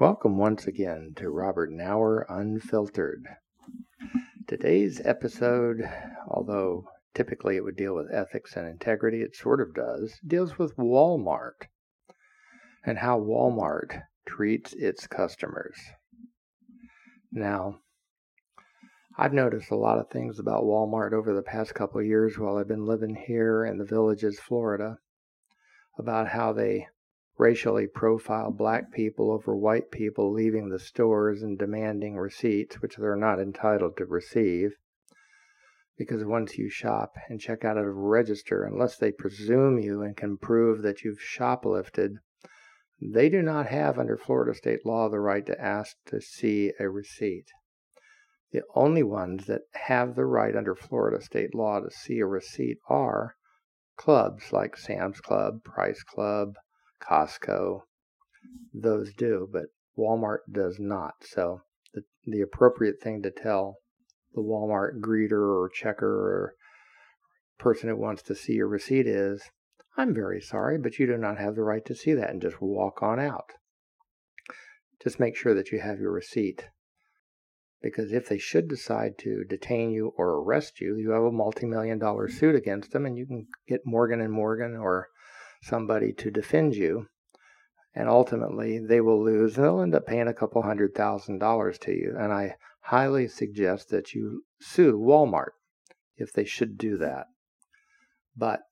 Welcome once again to Robert Nauer Unfiltered. Today's episode, although typically it would deal with ethics and integrity, it sort of does, deals with Walmart and how Walmart treats its customers. Now, I've noticed a lot of things about Walmart over the past couple years while I've been living here in the villages, Florida, about how they racially profile black people over white people leaving the stores and demanding receipts, which they're not entitled to receive. Because once you shop and check out at a register, unless they presume you and can prove that you've shoplifted, they do not have, under Florida state law, the right to ask to see a receipt. The only ones that have the right under Florida state law to see a receipt are clubs like Sam's Club, Price Club, Costco. Those do, but Walmart does not. So the, the appropriate thing to tell the Walmart greeter or checker or person who wants to see your receipt is, I'm very sorry, but you do not have the right to see that and just walk on out. Just make sure that you have your receipt because if they should decide to detain you or arrest you, you have a multi-million dollar suit against them and you can get Morgan and Morgan or somebody to defend you and ultimately they will lose and they'll end up paying a couple hundred thousand dollars to you and I highly suggest that you sue Walmart if they should do that. But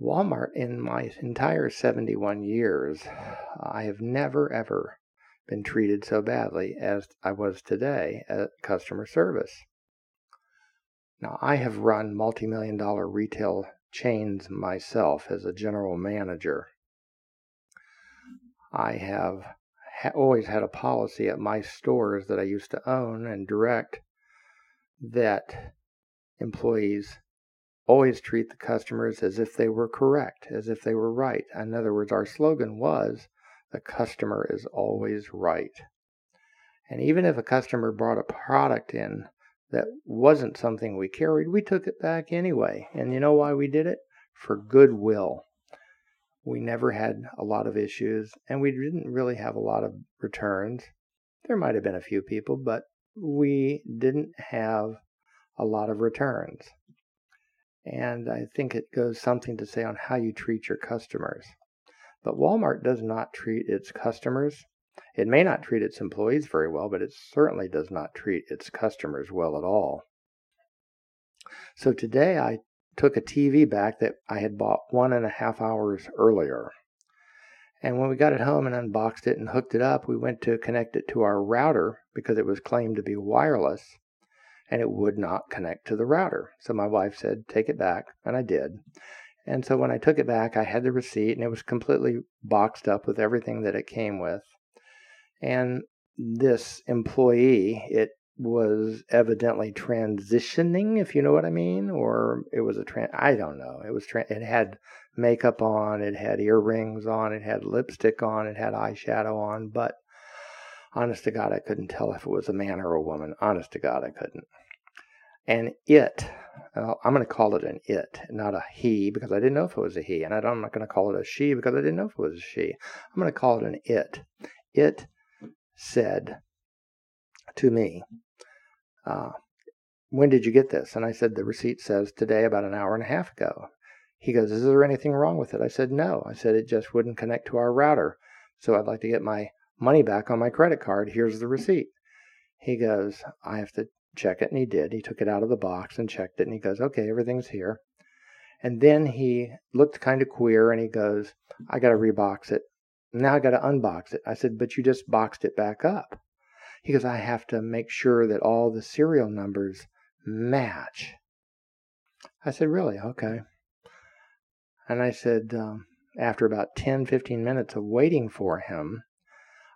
Walmart in my entire 71 years, I have never ever been treated so badly as I was today at customer service. Now, I have run multi million dollar retail chains myself as a general manager. I have ha- always had a policy at my stores that I used to own and direct that employees always treat the customers as if they were correct, as if they were right. In other words, our slogan was the customer is always right. And even if a customer brought a product in that wasn't something we carried, we took it back anyway. And you know why we did it? For goodwill. We never had a lot of issues, and we didn't really have a lot of returns. There might have been a few people, but we didn't have a lot of returns. And I think it goes something to say on how you treat your customers. But Walmart does not treat its customers. It may not treat its employees very well, but it certainly does not treat its customers well at all. So today I took a TV back that I had bought one and a half hours earlier. And when we got it home and unboxed it and hooked it up, we went to connect it to our router because it was claimed to be wireless and it would not connect to the router. So my wife said, Take it back. And I did. And so when I took it back, I had the receipt and it was completely boxed up with everything that it came with. And this employee, it was evidently transitioning, if you know what I mean, or it was a trans. I don't know. It was tra- it had makeup on, it had earrings on, it had lipstick on, it had eyeshadow on, but honest to God, I couldn't tell if it was a man or a woman. Honest to God, I couldn't. And it, I'm going to call it an it, not a he, because I didn't know if it was a he. And I'm not going to call it a she because I didn't know if it was a she. I'm going to call it an it. It said to me, uh, When did you get this? And I said, The receipt says today, about an hour and a half ago. He goes, Is there anything wrong with it? I said, No. I said, It just wouldn't connect to our router. So I'd like to get my money back on my credit card. Here's the receipt. He goes, I have to check it. And he did. He took it out of the box and checked it. And he goes, Okay, everything's here. And then he looked kind of queer and he goes, I got to rebox it. Now I got to unbox it. I said, But you just boxed it back up. He goes, I have to make sure that all the serial numbers match. I said, Really? Okay. And I said, um, after about 10, 15 minutes of waiting for him,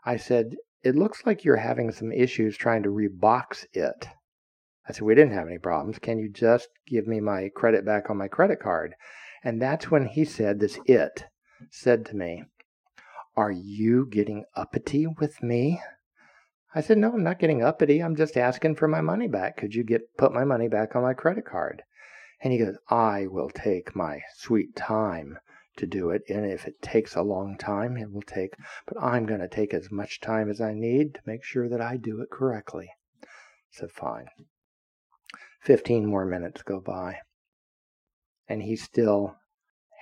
I said, It looks like you're having some issues trying to rebox it. I said, We didn't have any problems. Can you just give me my credit back on my credit card? And that's when he said, This it said to me, Are you getting uppity with me? I said, No, I'm not getting uppity. I'm just asking for my money back. Could you get put my money back on my credit card? And he goes, I will take my sweet time to do it. And if it takes a long time, it will take, but I'm going to take as much time as I need to make sure that I do it correctly. Said fine. 15 more minutes go by. And he still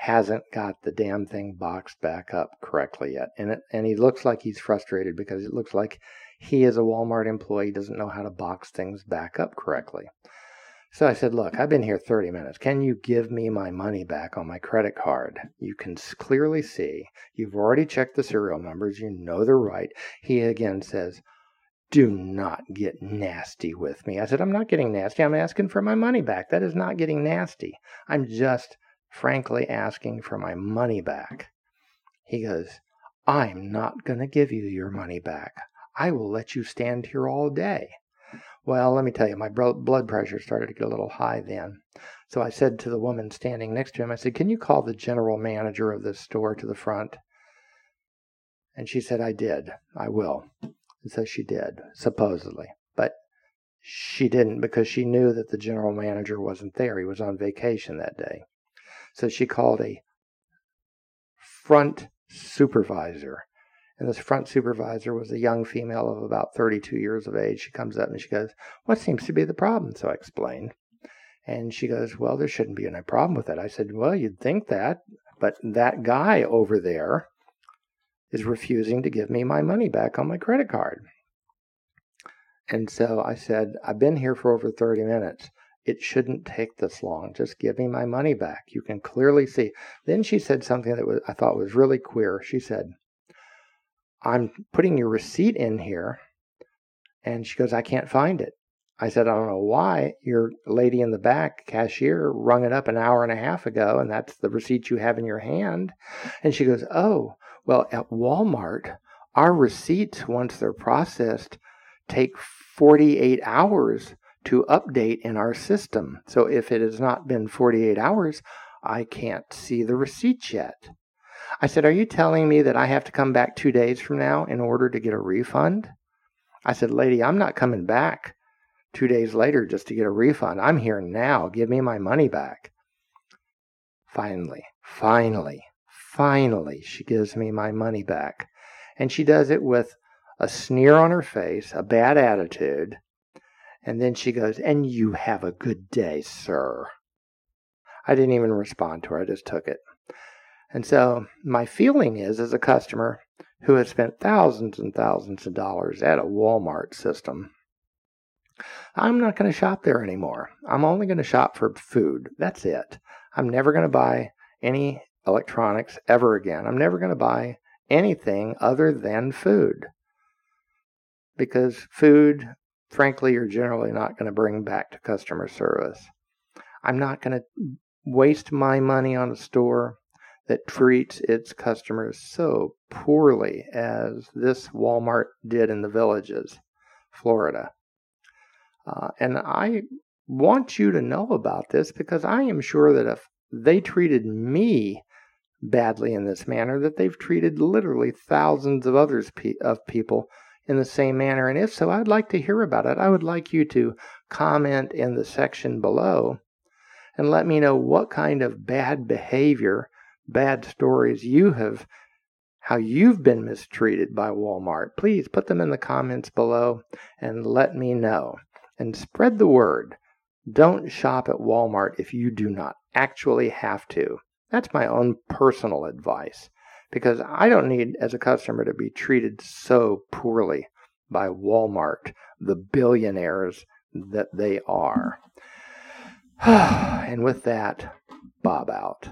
hasn't got the damn thing boxed back up correctly yet. And it, and he looks like he's frustrated because it looks like he as a Walmart employee doesn't know how to box things back up correctly. So I said, Look, I've been here 30 minutes. Can you give me my money back on my credit card? You can clearly see you've already checked the serial numbers. You know they're right. He again says, Do not get nasty with me. I said, I'm not getting nasty. I'm asking for my money back. That is not getting nasty. I'm just frankly asking for my money back. He goes, I'm not going to give you your money back. I will let you stand here all day. Well, let me tell you, my blood pressure started to get a little high then. So I said to the woman standing next to him, I said, Can you call the general manager of this store to the front? And she said, I did. I will. And so she did, supposedly. But she didn't because she knew that the general manager wasn't there. He was on vacation that day. So she called a front supervisor. And this front supervisor was a young female of about 32 years of age. She comes up and she goes, What seems to be the problem? So I explained. And she goes, Well, there shouldn't be any problem with it. I said, Well, you'd think that, but that guy over there is refusing to give me my money back on my credit card. And so I said, I've been here for over 30 minutes. It shouldn't take this long. Just give me my money back. You can clearly see. Then she said something that was, I thought was really queer. She said, I'm putting your receipt in here. And she goes, I can't find it. I said, I don't know why. Your lady in the back, cashier, rung it up an hour and a half ago, and that's the receipt you have in your hand. And she goes, Oh, well, at Walmart, our receipts, once they're processed, take 48 hours to update in our system. So if it has not been 48 hours, I can't see the receipts yet. I said, Are you telling me that I have to come back two days from now in order to get a refund? I said, Lady, I'm not coming back two days later just to get a refund. I'm here now. Give me my money back. Finally, finally, finally, she gives me my money back. And she does it with a sneer on her face, a bad attitude, and then she goes, And you have a good day, sir. I didn't even respond to her, I just took it. And so my feeling is, as a customer who has spent thousands and thousands of dollars at a Walmart system, I'm not going to shop there anymore. I'm only going to shop for food. That's it. I'm never going to buy any electronics ever again. I'm never going to buy anything other than food. Because food frankly, you're generally not going to bring back to customer service. I'm not going to waste my money on a store that treats its customers so poorly as this Walmart did in the villages, Florida. Uh, and I want you to know about this because I am sure that if they treated me badly in this manner, that they've treated literally thousands of others pe- of people in the same manner? And if so, I'd like to hear about it. I would like you to comment in the section below and let me know what kind of bad behavior, bad stories you have, how you've been mistreated by Walmart. Please put them in the comments below and let me know. And spread the word. Don't shop at Walmart if you do not actually have to. That's my own personal advice because I don't need, as a customer, to be treated so poorly by Walmart, the billionaires that they are. and with that, Bob out.